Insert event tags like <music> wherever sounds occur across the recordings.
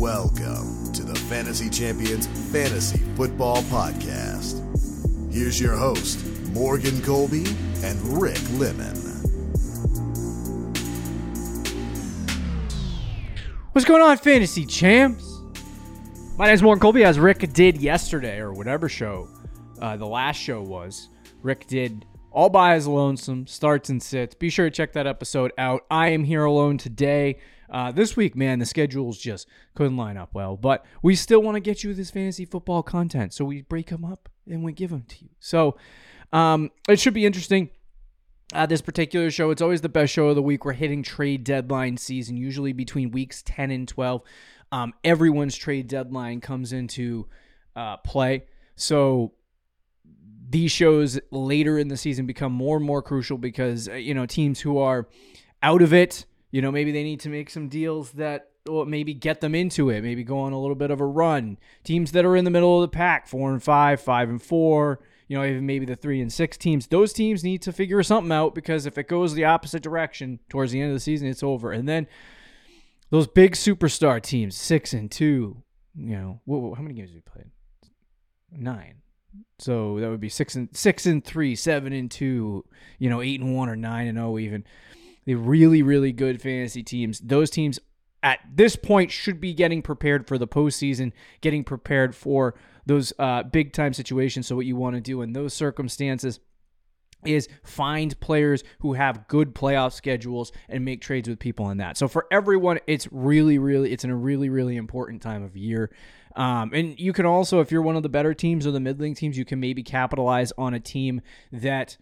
Welcome to the Fantasy Champions Fantasy Football Podcast. Here's your host, Morgan Colby and Rick Lemon. What's going on, fantasy champs? My name is Morgan Colby, as Rick did yesterday, or whatever show uh, the last show was. Rick did all by his lonesome, starts and sits. Be sure to check that episode out. I am here alone today. Uh, this week, man, the schedules just couldn't line up well, but we still want to get you this fantasy football content, so we break them up and we give them to you. So um, it should be interesting. Uh, this particular show, it's always the best show of the week. We're hitting trade deadline season, usually between weeks 10 and 12. Um, everyone's trade deadline comes into uh, play. So these shows later in the season become more and more crucial because, uh, you know, teams who are out of it, you know, maybe they need to make some deals that well, maybe get them into it, maybe go on a little bit of a run. Teams that are in the middle of the pack, four and five, five and four, you know, even maybe the three and six teams, those teams need to figure something out because if it goes the opposite direction towards the end of the season, it's over. And then those big superstar teams, six and two, you know, whoa, how many games have we played? Nine. So that would be six and six and three, seven and two, you know, eight and one or nine and oh even. The really, really good fantasy teams. Those teams at this point should be getting prepared for the postseason, getting prepared for those uh, big time situations. So what you want to do in those circumstances is find players who have good playoff schedules and make trades with people in that. So for everyone, it's really, really, it's in a really, really important time of year. Um, and you can also, if you're one of the better teams or the middling teams, you can maybe capitalize on a team that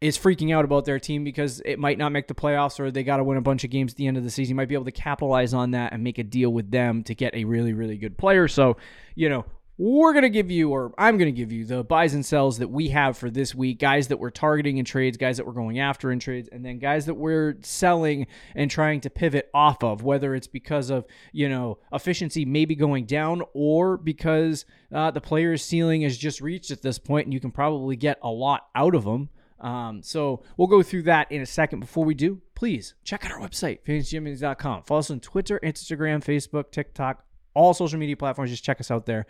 is freaking out about their team because it might not make the playoffs or they got to win a bunch of games at the end of the season. You might be able to capitalize on that and make a deal with them to get a really, really good player. So, you know, we're going to give you, or I'm going to give you, the buys and sells that we have for this week. Guys that we're targeting in trades, guys that we're going after in trades, and then guys that we're selling and trying to pivot off of, whether it's because of, you know, efficiency maybe going down or because uh, the player's ceiling is just reached at this point and you can probably get a lot out of them. Um, so we'll go through that in a second. Before we do, please check out our website, fantasychampions.com. Follow us on Twitter, Instagram, Facebook, TikTok, all social media platforms. Just check us out there.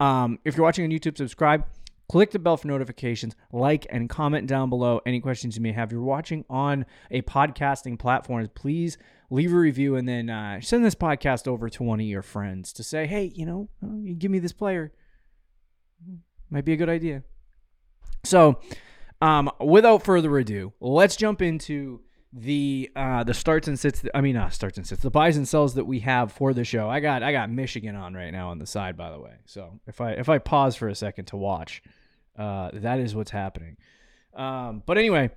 Um, if you're watching on YouTube, subscribe. Click the bell for notifications, like and comment down below any questions you may have. If you're watching on a podcasting platform, please leave a review and then uh, send this podcast over to one of your friends to say, hey, you know, give me this player. Might be a good idea. So, um, without further ado, let's jump into the uh the starts and sits I mean uh starts and sits the buys and sells that we have for the show. I got I got Michigan on right now on the side by the way. So if I if I pause for a second to watch, uh that is what's happening. Um but anyway,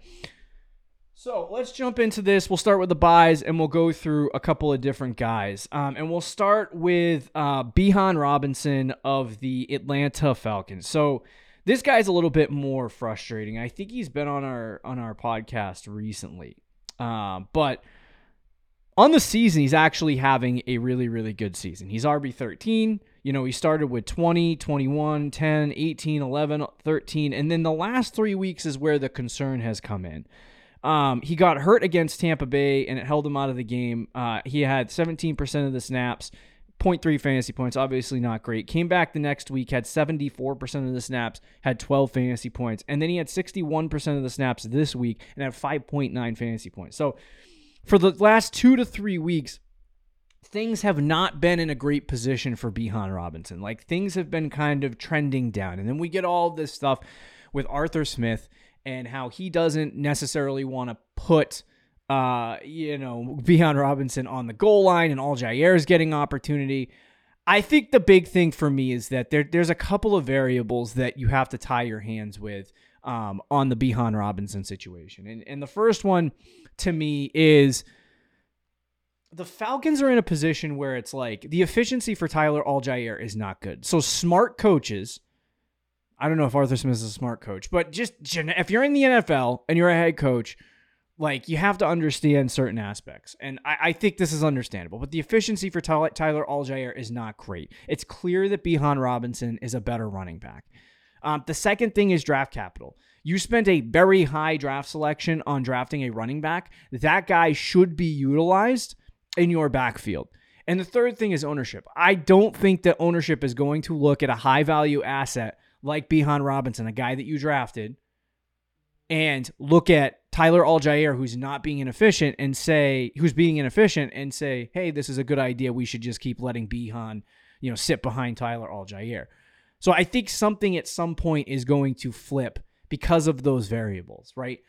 so let's jump into this. We'll start with the buys and we'll go through a couple of different guys. Um and we'll start with uh Bijan Robinson of the Atlanta Falcons. So this guy's a little bit more frustrating. I think he's been on our on our podcast recently. Um, but on the season, he's actually having a really, really good season. He's RB13. You know, he started with 20, 21, 10, 18, 11, 13. And then the last three weeks is where the concern has come in. Um, he got hurt against Tampa Bay and it held him out of the game. Uh, he had 17% of the snaps, 0.3 fantasy points, obviously not great. Came back the next week, had 74% of the snaps, had 12 fantasy points. And then he had 61% of the snaps this week and had 5.9 fantasy points. So for the last two to three weeks, things have not been in a great position for Bijan Robinson. Like things have been kind of trending down. And then we get all this stuff with Arthur Smith and how he doesn't necessarily want to put uh, you know, Bijan Robinson on the goal line and Allgeier is getting opportunity. I think the big thing for me is that there, there's a couple of variables that you have to tie your hands with um, on the Bijan Robinson situation. And, and the first one to me is the Falcons are in a position where it's like the efficiency for Tyler Allgeier is not good. So smart coaches, I don't know if Arthur Smith is a smart coach, but just if you're in the NFL and you're a head coach – like you have to understand certain aspects, and I, I think this is understandable. But the efficiency for Tyler, Tyler is not great. It's clear that Bijan Robinson is a better running back. Um, the second thing is draft capital. You spent a very high draft selection on drafting a running back. That guy should be utilized in your backfield. And the third thing is ownership. I don't think that ownership is going to look at a high value asset like Bijan Robinson, a guy that you drafted, and look at Tyler Allgeier, who's not being inefficient, and say, who's being inefficient, and say, hey, this is a good idea. We should just keep letting Bijan, you know, sit behind Tyler Allgeier. So I think something at some point is going to flip because of those variables, right?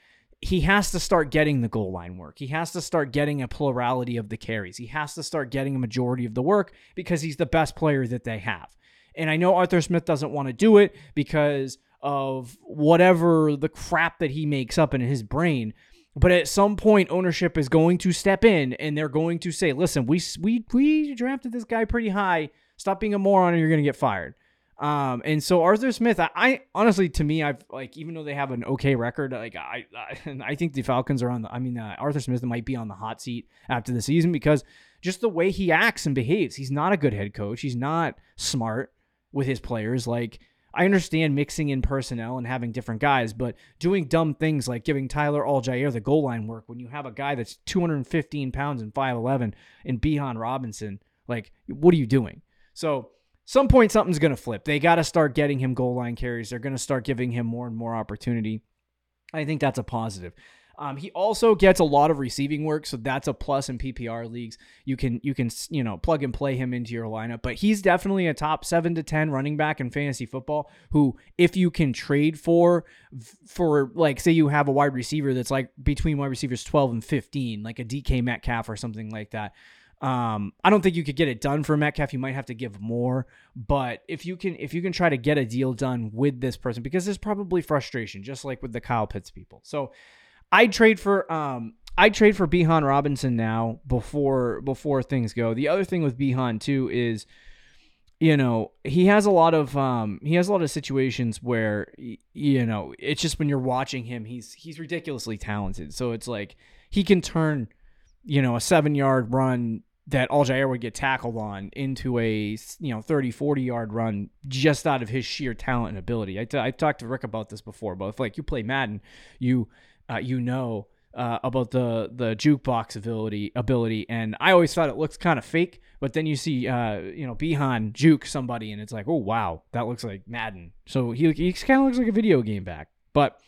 He has to start getting the goal line work. He has to start getting a plurality of the carries. He has to start getting a majority of the work because he's the best player that they have. And I know Arthur Smith doesn't want to do it because of whatever the crap that he makes up in his brain. But at some point, ownership is going to step in and they're going to say, listen, we, we, we drafted this guy pretty high. Stop being a moron or you're going to get fired. Um, and so Arthur Smith, I, I, honestly, to me, I've like, even though they have an okay record, like I, I, <laughs> I think the Falcons are on the, I mean, uh, Arthur Smith might be on the hot seat after the season because just the way he acts and behaves, he's not a good head coach. He's not smart with his players. Like, I understand mixing in personnel and having different guys, but doing dumb things like giving Tyler Allgeier the goal line work when you have a guy that's 215 pounds and 5'11 and Bijan Robinson, like, what are you doing? So, some point something's going to flip. They got to start getting him goal line carries. They're going to start giving him more and more opportunity. I think that's a positive. Um, he also gets a lot of receiving work, so that's a plus in PPR leagues. You can you can you know plug and play him into your lineup, but he's definitely a top seven to ten running back in fantasy football. Who, if you can trade for for like say you have a wide receiver that's like between wide receivers twelve and fifteen, like a DK Metcalf or something like that. Um, I don't think you could get it done for Metcalf. You might have to give more, but if you can, if you can try to get a deal done with this person, because there's probably frustration, just like with the Kyle Pitts people. So I'd trade for um I'd trade for Bijan Robinson now before before things go. The other thing with Bijan too is you know, he has a lot of um he has a lot of situations where you know, it's just when you're watching him, he's he's ridiculously talented. So it's like he can turn you know, a 7-yard run that Allgeier would get tackled on into a you know 30 40 yard run just out of his sheer talent and ability. I, t- I talked to Rick about this before, but if like you play Madden, you uh, you know uh, about the the jukebox ability ability, and I always thought it looks kind of fake. But then you see, uh, you know, Bijan juke somebody, and it's like, oh wow, that looks like Madden. So he he kind of looks like a video game back. But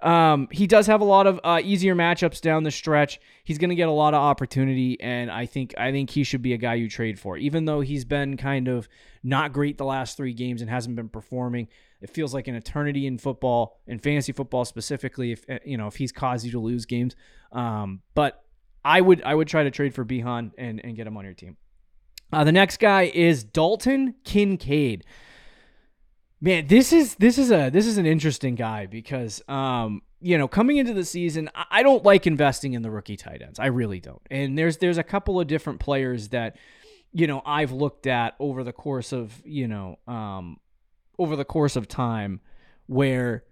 um, he does have a lot of uh, easier matchups down the stretch. He's going to get a lot of opportunity, and I think I think he should be a guy you trade for. Even though he's been kind of not great the last three games and hasn't been performing, it feels like an eternity in football, in fantasy football specifically. If eh, you know if he's caused you to lose games, um, but I would I would try to trade for Bijan and and get him on your team. Uh, the next guy is Dalton Kincaid. Man, this is this is a this is an interesting guy because um you know coming into the season I don't like investing in the rookie tight ends I really don't and there's there's a couple of different players that you know I've looked at over the course of you know um over the course of time where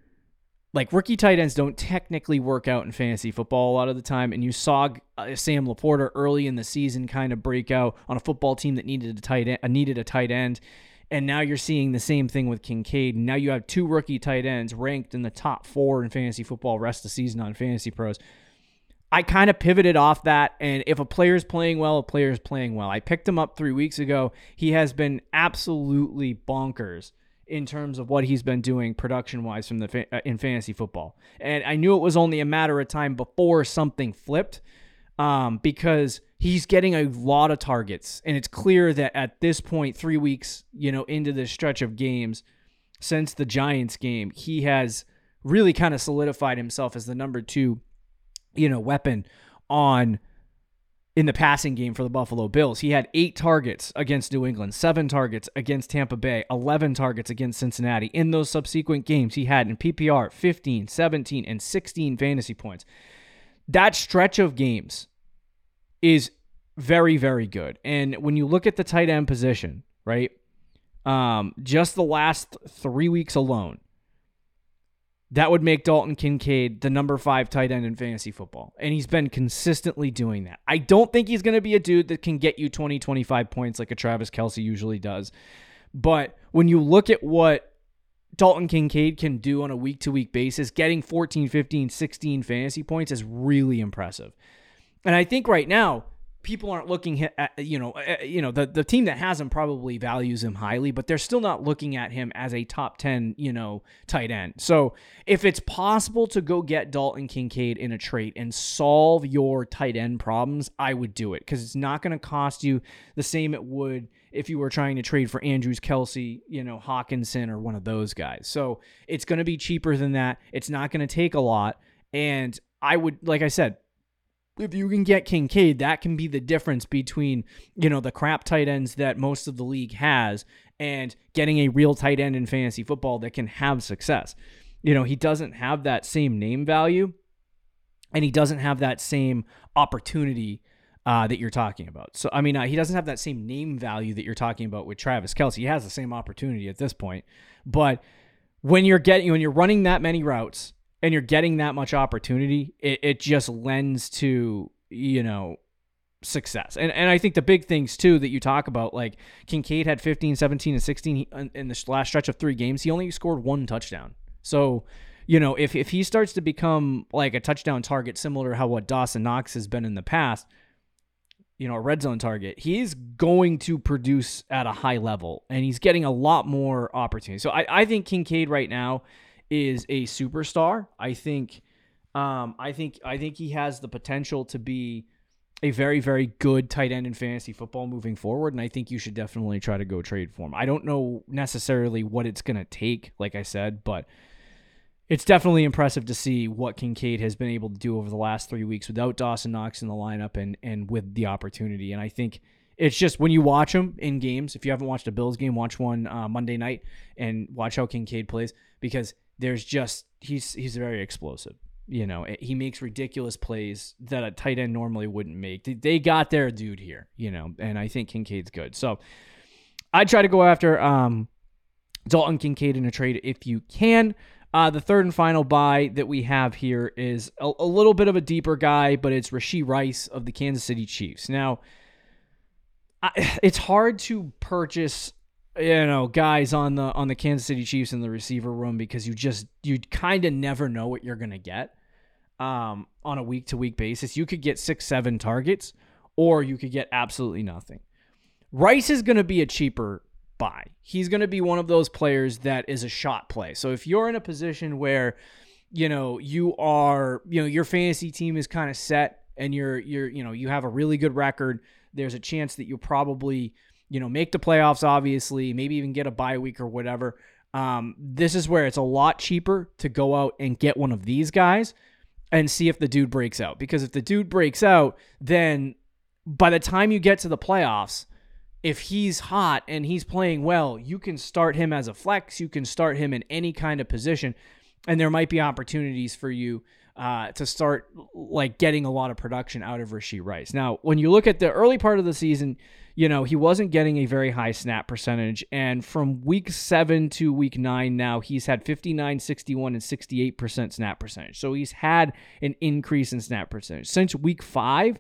like rookie tight ends don't technically work out in fantasy football a lot of the time and you saw uh, Sam LaPorta early in the season kind of break out on a football team that needed a tight end, uh, needed a tight end and now you're seeing the same thing with Kincaid. Now you have two rookie tight ends ranked in the top four in fantasy football rest of the season on Fantasy Pros. I kind of pivoted off that, and if a player's playing well, a player's playing well. I picked him up three weeks ago. He has been absolutely bonkers in terms of what he's been doing production wise from the uh, in fantasy football. And I knew it was only a matter of time before something flipped, um, because he's getting a lot of targets, and it's clear that at this point, three weeks, you know, into this stretch of games since the Giants game, he has really kind of solidified himself as the number two, you know, weapon on in the passing game for the Buffalo Bills. He had eight targets against New England, seven targets against Tampa Bay, 11 targets against Cincinnati. In those subsequent games, he had in PPR 15, 17, and 16 fantasy points. That stretch of games is very, very good. And when you look at the tight end position, right? Um, just the last three weeks alone, that would make Dalton Kincaid the number five tight end in fantasy football. And he's been consistently doing that. I don't think he's going to be a dude that can get you 20, 25 points like a Travis Kelce usually does. But when you look at what Dalton Kincaid can do on a week to week basis, getting 14, 15, 16 fantasy points is really impressive. And I think right now, people aren't looking at you know eh, eh, you know the the team that has him probably values him highly but they're still not looking at him as a top 10 you know tight end. So if it's possible to go get Dalton Kincaid in a trade and solve your tight end problems I would do it cuz it's not going to cost you the same it would if you were trying to trade for Andrews Kelce, you know Hockenson or one of those guys. So it's going to be cheaper than that. It's not going to take a lot. And I would like I said if you can get Kincaid, that can be the difference between, you know, the crap tight ends that most of the league has and getting a real tight end in fantasy football that can have success. You know, he doesn't have that same name value and he doesn't have that same opportunity uh, that you're talking about. So, I mean, uh, he doesn't have that same name value that you're talking about with Travis Kelce. He has the same opportunity at this point. But when you're getting, when you're running that many routes, and you're getting that much opportunity, it, it just lends to, you know, success. And and I think the big things too that you talk about, like Kincaid had 15, 17, and 16 in the last stretch of three games. He only scored one touchdown. So, you know, if, if he starts to become like a touchdown target, similar to how what Dawson Knox has been in the past, you know, a red zone target, he's going to produce at a high level and he's getting a lot more opportunity. So I, I think Kincaid right now is a superstar. I think um, I think I think he has the potential to be a very very good tight end in fantasy football moving forward and I think you should definitely try to go trade for him. I don't know necessarily what it's going to take like I said, but it's definitely impressive to see what Kincaid has been able to do over the last 3 weeks without Dawson Knox in the lineup and and with the opportunity and I think it's just when you watch him in games, if you haven't watched a Bills game, watch one uh, Monday night and watch how Kincaid plays because there's just he's he's very explosive. You know, he makes ridiculous plays that a tight end normally wouldn't make. They got their dude here, you know, and I think Kincaid's good. So I try to go after um, Dalton Kincaid in a trade if you can. Uh, the third and final buy that we have here is a, a little bit of a deeper guy, but it's Rashee Rice of the Kansas City Chiefs. Now, I, <sighs> it's hard to purchase you know guys on the on the Kansas City Chiefs in the receiver room because you just you kind of never know what you're gonna get um, on a week to week basis. You could get six seven targets, or you could get absolutely nothing. Rice is gonna be a cheaper buy. He's gonna be one of those players that is a shot play. So if you're in a position where you know you are you know your fantasy team is kind of set and you're you're you know you have a really good record, there's a chance that you'll probably you know, make the playoffs, obviously, maybe even get a bye week or whatever. Um, this is where it's a lot cheaper to go out and get one of these guys and see if the dude breaks out. Because if the dude breaks out, then by the time you get to the playoffs, if he's hot and he's playing well, you can start him as a flex. You can start him in any kind of position, and there might be opportunities for you uh, to start like getting a lot of production out of Rashee Rice. Now, when you look at the early part of the season, you know, he wasn't getting a very high snap percentage. And from week seven to week nine now, he's had 59, 61, and 68% snap percentage. So he's had an increase in snap percentage. Since week five,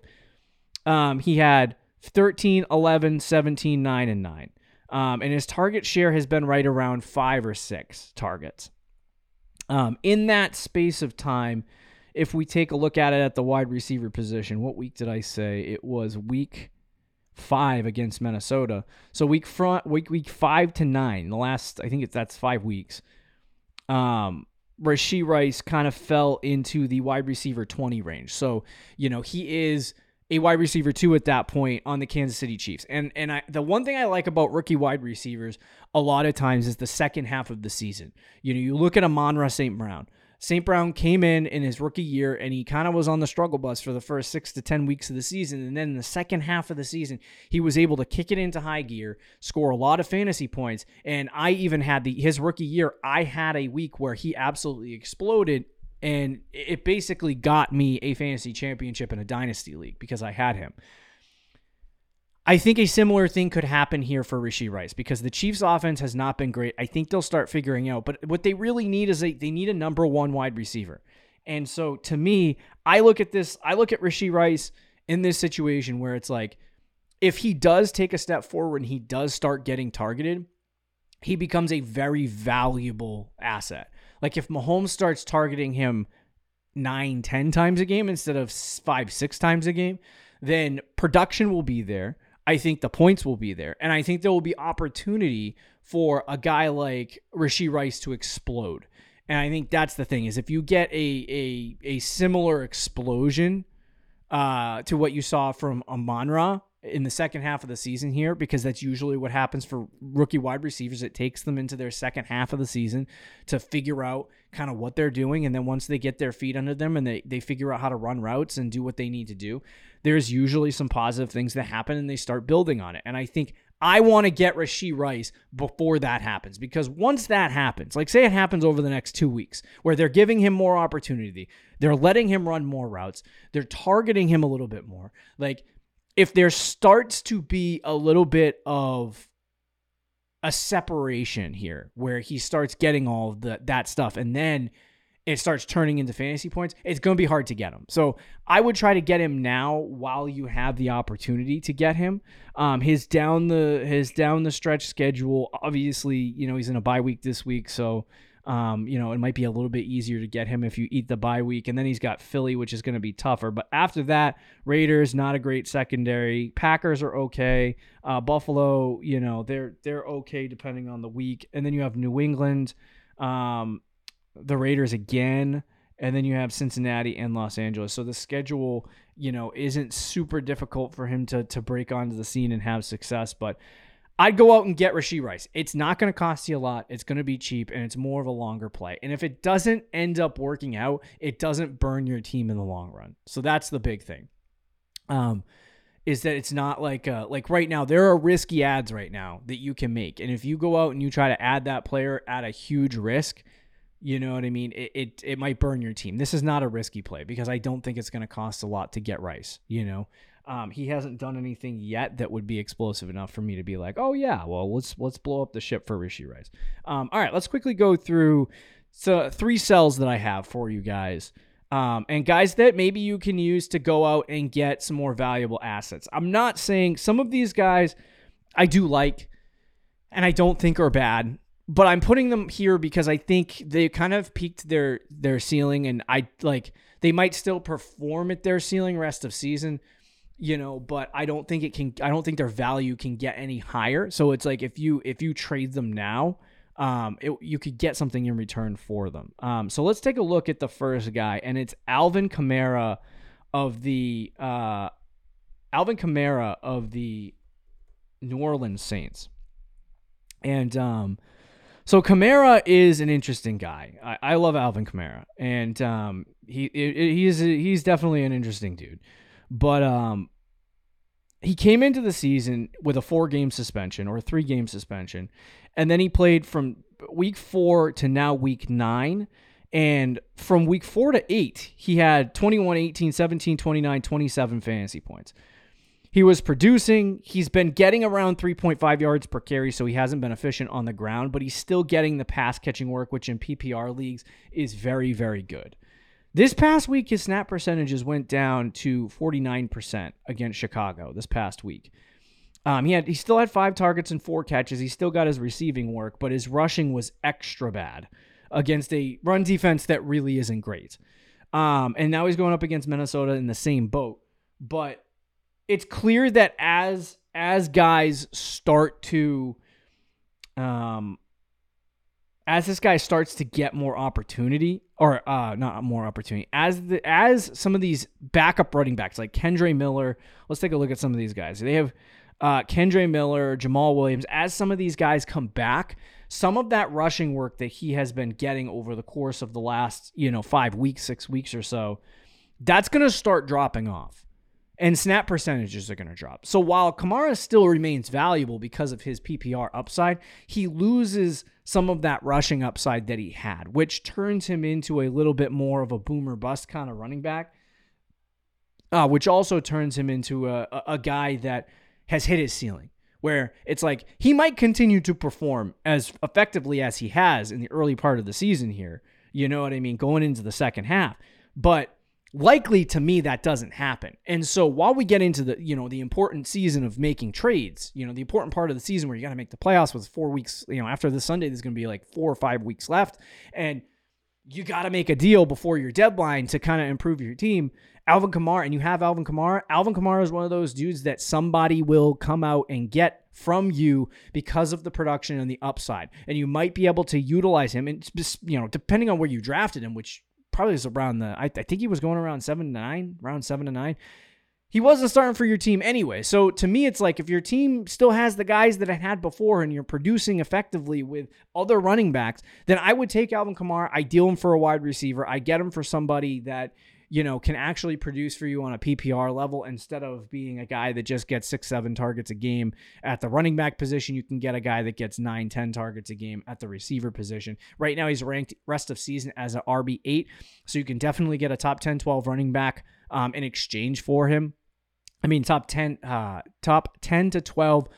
um, he had 13, 11, 17, 9, and 9. Um, and his target share has been right around five or six targets. Um, in that space of time, if we take a look at it at the wide receiver position, what week did I say? It was week five against Minnesota. So week front week week five to nine, the last I think it's that's five weeks. Um, Rashee Rice kind of fell into the wide receiver 20 range. So, you know, he is a wide receiver two at that point on the Kansas City Chiefs. And and I the one thing I like about rookie wide receivers a lot of times is the second half of the season. You know, you look at Amon-Ra St. Brown. St. Brown came in in his rookie year and he kind of was on the struggle bus for the first six to 10 weeks of the season. And then in the second half of the season, he was able to kick it into high gear, score a lot of fantasy points. And I even had the his rookie year, I had a week where he absolutely exploded. And it basically got me a fantasy championship in a dynasty league because I had him. I think a similar thing could happen here for Rashee Rice because the Chiefs' offense has not been great. I think they'll start figuring out, but what they really need is a, they need a number one wide receiver. And so to me, I look at this, I look at Rashee Rice in this situation where it's like, if he does take a step forward and he does start getting targeted, he becomes a very valuable asset. Like if Mahomes starts targeting him nine, ten times a game instead of five, six times a game, then production will be there. I think the points will be there. And I think there will be opportunity for a guy like Rashee Rice to explode. And I think that's the thing is if you get a a, a similar explosion uh, to what you saw from Amon-Ra in the second half of the season here, because that's usually what happens for rookie wide receivers. It takes them into their second half of the season to figure out kind of what they're doing. And then once they get their feet under them and they, they figure out how to run routes and do what they need to do, there's usually some positive things that happen and they start building on it. And I think I want to get Rashee Rice before that happens because once that happens, like say it happens over the next two weeks, where they're giving him more opportunity, they're letting him run more routes, they're targeting him a little bit more. Like if there starts to be a little bit of a separation here where he starts getting all the, that stuff and then it starts turning into fantasy points, it's going to be hard to get him. So I would try to get him now while you have the opportunity to get him. Um, his down the his down the stretch schedule, obviously, you know he's in a bye week this week, so um, you know it might be a little bit easier to get him if you eat the bye week, and then he's got Philly, which is going to be tougher. But after that, Raiders not a great secondary. Packers are okay. Uh, Buffalo, you know they're they're okay depending on the week, and then you have New England. Um, the Raiders again, and then you have Cincinnati and Los Angeles. So the schedule, you know, isn't super difficult for him to to break onto the scene and have success. But I'd go out and get Rashee Rice. It's not going to cost you a lot. It's going to be cheap, and it's more of a longer play. And if it doesn't end up working out, it doesn't burn your team in the long run. So that's the big thing. Um, is that it's not like uh, like right now there are risky ads right now that you can make, and if you go out and you try to add that player at a huge risk, you know what I mean? It, it it might burn your team. This is not a risky play because I don't think it's going to cost a lot to get Rice. You know, um, he hasn't done anything yet that would be explosive enough for me to be like, oh yeah, well let's let's blow up the ship for Rashee Rice. Um, all right, let's quickly go through so three sells that I have for you guys. Um, and guys that maybe you can use to go out and get some more valuable assets. I'm not saying some of these guys I do like and I don't think are bad but I'm putting them here because I think they kind of peaked their their ceiling, and I like they might still perform at their ceiling rest of season, you know. But I don't think it can. I don't think their value can get any higher. So it's like if you if you trade them now, um, it, you could get something in return for them. Um, so let's take a look at the first guy, and it's Alvin Kamara of the uh, Alvin Kamara of the New Orleans Saints, and um so Kamara is an interesting guy. I, I love Alvin Kamara, and um, he he's he's definitely an interesting dude. But um, he came into the season with a four game suspension or a three game suspension, and then he played from week four to now week nine. And from week four to eight, he had 21, 18, 17, 29, 27 fantasy points. He was producing. He's been getting around 3.5 yards per carry, so he hasn't been efficient on the ground, but he's still getting the pass catching work, which in PPR leagues is very, very good. This past week, his snap percentages went down to 49% against Chicago this past week. Um, he had he still had five targets and four catches. He still got his receiving work, but his rushing was extra bad against a run defense that really isn't great. Um, and now he's going up against Minnesota in the same boat. But it's clear that as as guys start to um as this guy starts to get more opportunity or uh not more opportunity as the as some of these backup running backs like Kendre Miller let's take a look at some of these guys. They have uh Kendre Miller Jamaal Williams. As some of these guys come back some of that rushing work that he has been getting over the course of the last you know 5 weeks 6 weeks or so that's going to start dropping off and snap percentages are going to drop. So while Kamara still remains valuable because of his PPR upside, he loses some of that rushing upside that he had, which turns him into a little bit more of a boomer bust kind of running back, uh, which also turns him into a, a guy that has hit his ceiling. Where it's like he might continue to perform as effectively as he has in the early part of the season here. You know what I mean? Going into the second half. But likely to me that doesn't happen. And so while we get into the you know the important season of making trades you know the important part of the season where you got to make the playoffs with four weeks you know after this sunday there's going to be like four or five weeks left. And you got to make a deal before your deadline to kind of improve your team. Alvin Kamara and you have Alvin Kamara, Alvin Kamara is one of those dudes that somebody will come out and get from you because of the production and the upside. And you might be able to utilize him and you know, depending on where you drafted him, which probably is around the I, I think he was going around seven to nine, around seven to nine he wasn't starting for your team anyway. So to me, it's like if your team still has the guys that it had before and you're producing effectively with other running backs, then I would take Alvin Kamara. I deal him for a wide receiver. I get him for somebody that you know can actually produce for you on a PPR level instead of being a guy that just gets six, seven targets a game at the running back position. You can get a guy that gets nine, ten targets a game at the receiver position. Right now, he's ranked rest of season as an RB eight, so you can definitely get a top 10, 12 running back um, in exchange for him. I mean, top 10, uh, top 10 to 12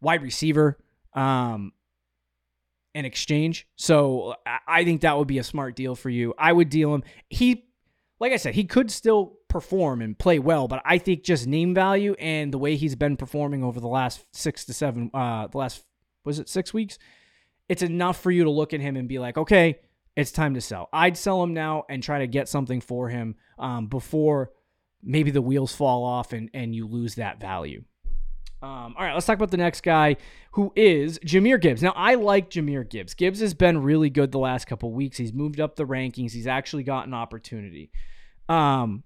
wide receiver um, in exchange. So I think that would be a smart deal for you. I would deal him. He, like I said, he could still perform and play well, but I think just name value and the way he's been performing over the last six to seven, uh, the last, was it six weeks? It's enough for you to look at him and be like, okay, it's time to sell. I'd sell him now and try to get something for him um, before maybe the wheels fall off and, and you lose that value. Um, all right, let's talk about the next guy who is Jahmyr Gibbs. Now, I like Jahmyr Gibbs. Gibbs has been really good the last couple weeks. He's moved up the rankings. He's actually gotten opportunity. Um,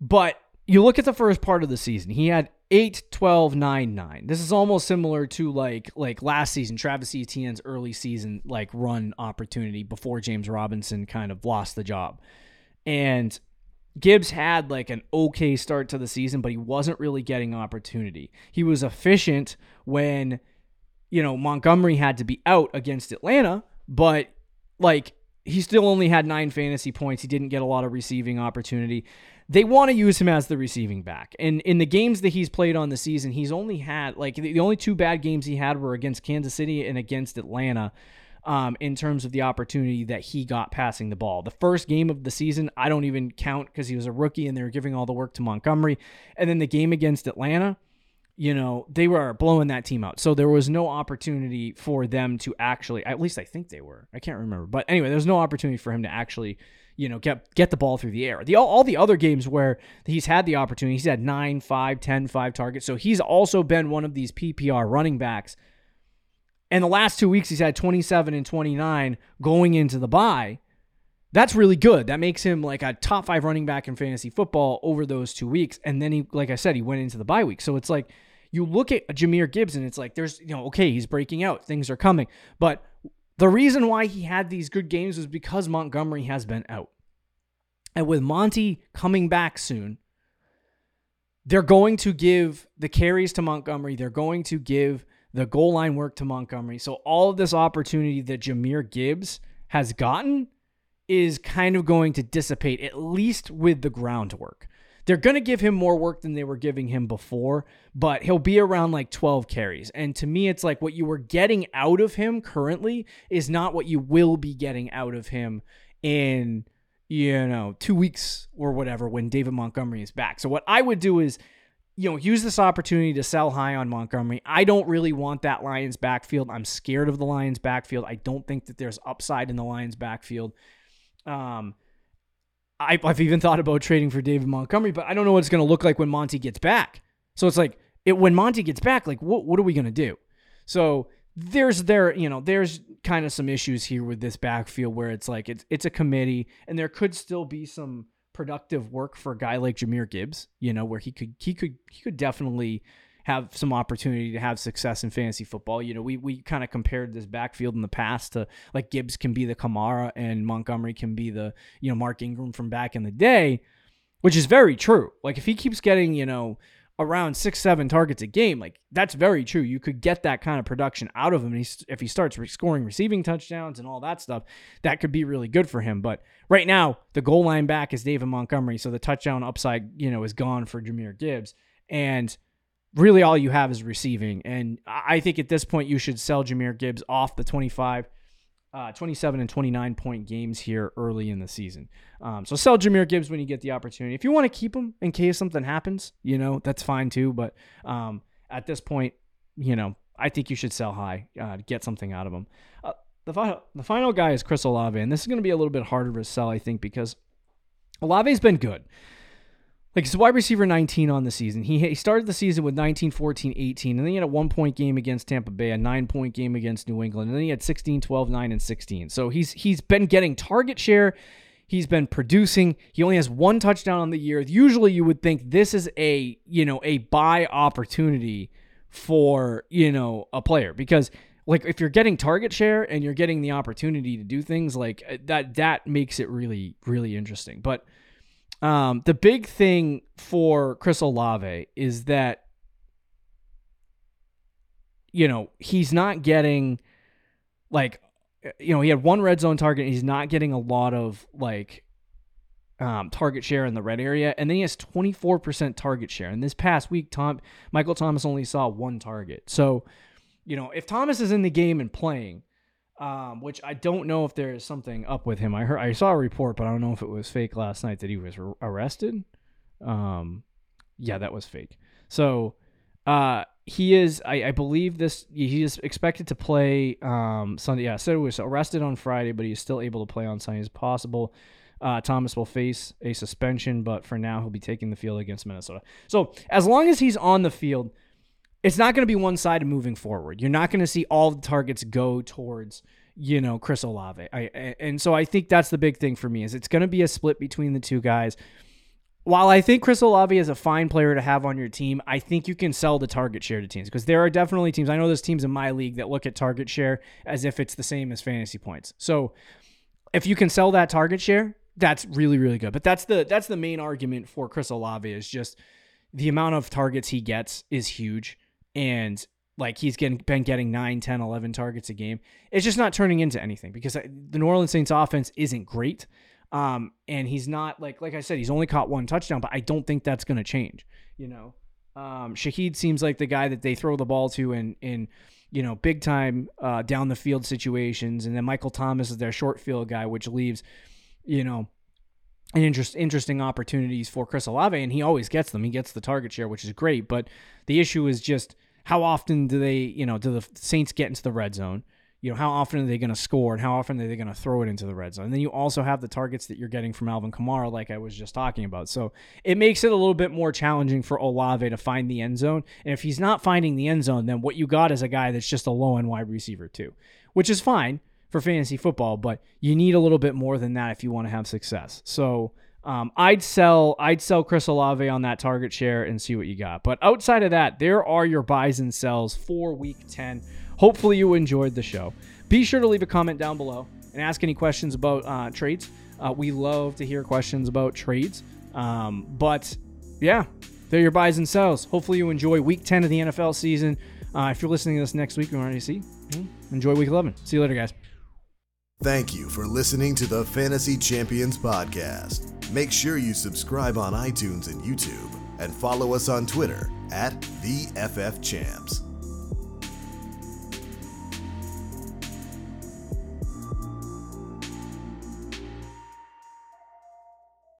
but you look at the first part of the season. He had 8 12 9 9. This is almost similar to like like last season Travis Etienne's early season like run opportunity before James Robinson kind of lost the job. And Gibbs had like an okay start to the season, but he wasn't really getting opportunity. He was efficient when, you know, Montgomery had to be out against Atlanta, but like he still only had nine fantasy points. He didn't get a lot of receiving opportunity. They want to use him as the receiving back. And in the games that he's played on the season, he's only had like the only two bad games he had were against Kansas City and against Atlanta um, in terms of the opportunity that he got passing the ball. The first game of the season, I don't even count because he was a rookie and they were giving all the work to Montgomery. And then the game against Atlanta, you know, they were blowing that team out. So there was no opportunity for them to actually, at least I think they were. I can't remember. But anyway, there was no opportunity for him to actually, you know, get get the ball through the air. The all, all the other games where he's had the opportunity, he's had 9, 5, 10, 5 targets. So he's also been one of these PPR running backs and the last two weeks, he's had 27 and 29 going into the bye. That's really good. That makes him like a top five running back in fantasy football over those two weeks. And then he, like I said, he went into the bye week. So it's like you look at Jahmyr Gibbs and it's like there's, you know, okay, he's breaking out, things are coming. But the reason why he had these good games was because Montgomery has been out. And with Monty coming back soon, they're going to give the carries to Montgomery. They're going to give the goal line work to Montgomery. So all of this opportunity that Jahmyr Gibbs has gotten is kind of going to dissipate, at least with the groundwork. They're going to give him more work than they were giving him before, but he'll be around like 12 carries. And to me, it's like what you were getting out of him currently is not what you will be getting out of him in, you know, two weeks or whatever when David Montgomery is back. So what I would do is you know, use this opportunity to sell high on Montgomery. I don't really want that Lions backfield. I'm scared of the Lions backfield. I don't think that there's upside in the Lions backfield. Um, I, I've even thought about trading for David Montgomery, but I don't know what it's going to look like when Monty gets back. So it's like it when Monty gets back, like what what are we going to do? So there's there you know there's kind of some issues here with this backfield where it's like it's it's a committee and there could still be some productive work for a guy like Jahmyr Gibbs, you know, where he could he could he could definitely have some opportunity to have success in fantasy football. You know, we we kind of compared this backfield in the past to like Gibbs can be the Kamara and Montgomery can be the, you know, Mark Ingram from back in the day, which is very true. Like if he keeps getting, you know, around six, seven targets a game, like that's very true. You could get that kind of production out of him. if he starts scoring receiving touchdowns and all that stuff, that could be really good for him. But right now, the goal line back is David Montgomery. So the touchdown upside, you know, is gone for Jahmyr Gibbs. And really all you have is receiving. And I think at this point, you should sell Jahmyr Gibbs off the 25 uh, 27 and 29 point games here early in the season. Um, so sell Jahmyr Gibbs when you get the opportunity. If you want to keep him in case something happens, you know, that's fine too. But um, at this point, you know, I think you should sell high uh, get something out of him. Uh, the, final, the final guy is Chris Olave, and this is going to be a little bit harder to sell, I think, because Olave's been good. Like he's wide receiver 19 on the season. He, he started the season with 19, 14, 18, and then he had a one point game against Tampa Bay, a nine point game against New England, and then he had 16, 12, 9, and 16. So he's he's been getting target share. He's been producing. He only has one touchdown on the year. Usually you would think this is a, you know, a buy opportunity for, you know, a player because like if you're getting target share and you're getting the opportunity to do things like uh, that that makes it really really interesting. But um, the big thing for Chris Olave is that you know he's not getting like you know he had one red zone target. he's not getting a lot of like um, target share in the red area, and then he has 24% target share. And this past week, Tom Michael Thomas only saw one target. So, you know, if Thomas is in the game and playing, um, which I don't know if there is something up with him. I heard I saw a report, but I don't know if it was fake last night that he was arrested. Um, yeah, that was fake. So, uh, he is. I, I believe this. He is expected to play um Sunday. Yeah, so he was arrested on Friday, but he is still able to play on Sunday as possible. Uh, Thomas will face a suspension, but for now he'll be taking the field against Minnesota. So as long as he's on the field, it's not going to be one sided moving forward. You're not going to see all the targets go towards you know Chris Olave. I, and so I think that's the big thing for me is it's going to be a split between the two guys. While I think Chris Olave is a fine player to have on your team, I think you can sell the target share to teams because there are definitely teams. I know there's teams in my league that look at target share as if it's the same as fantasy points. So if you can sell that target share, that's really really good. But that's the that's the main argument for Chris Olave is just the amount of targets he gets is huge and like he's getting been getting 9 10 11 targets a game it's just not turning into anything because uh, the new orleans saints offense isn't great um, and he's not like like i said he's only caught one touchdown but i don't think that's going to change you know um, Shaheed seems like the guy that they throw the ball to in in you know big time uh, down the field situations and then michael thomas is their short field guy which leaves you know an interest, interesting opportunities for Chris Olave, and he always gets them. He gets the target share, which is great. But the issue is just how often do they, you know, do the Saints get into the red zone? You know, how often are they going to score and how often are they going to throw it into the red zone? And then you also have the targets that you're getting from Alvin Kamara, like I was just talking about. So it makes it a little bit more challenging for Olave to find the end zone. And if he's not finding the end zone, then what you got is a guy that's just a low end wide receiver, too, which is fine for fantasy football, but you need a little bit more than that if you want to have success. So um, I'd sell I'd sell Chris Olave on that target share and see what you got. But outside of that, there are your buys and sells for week 10. Hopefully you enjoyed the show. Be sure to leave a comment down below and ask any questions about uh, trades. Uh, we love to hear questions about trades. Um, but yeah, they're your buys and sells. Hopefully you enjoy week 10 of the NFL season. Uh, if you're listening to this next week, we already see. Enjoy week 11. See you later, guys. Thank you for listening to the Fantasy Champions Podcast. Make sure you subscribe on iTunes and YouTube and follow us on Twitter at the FF Champs.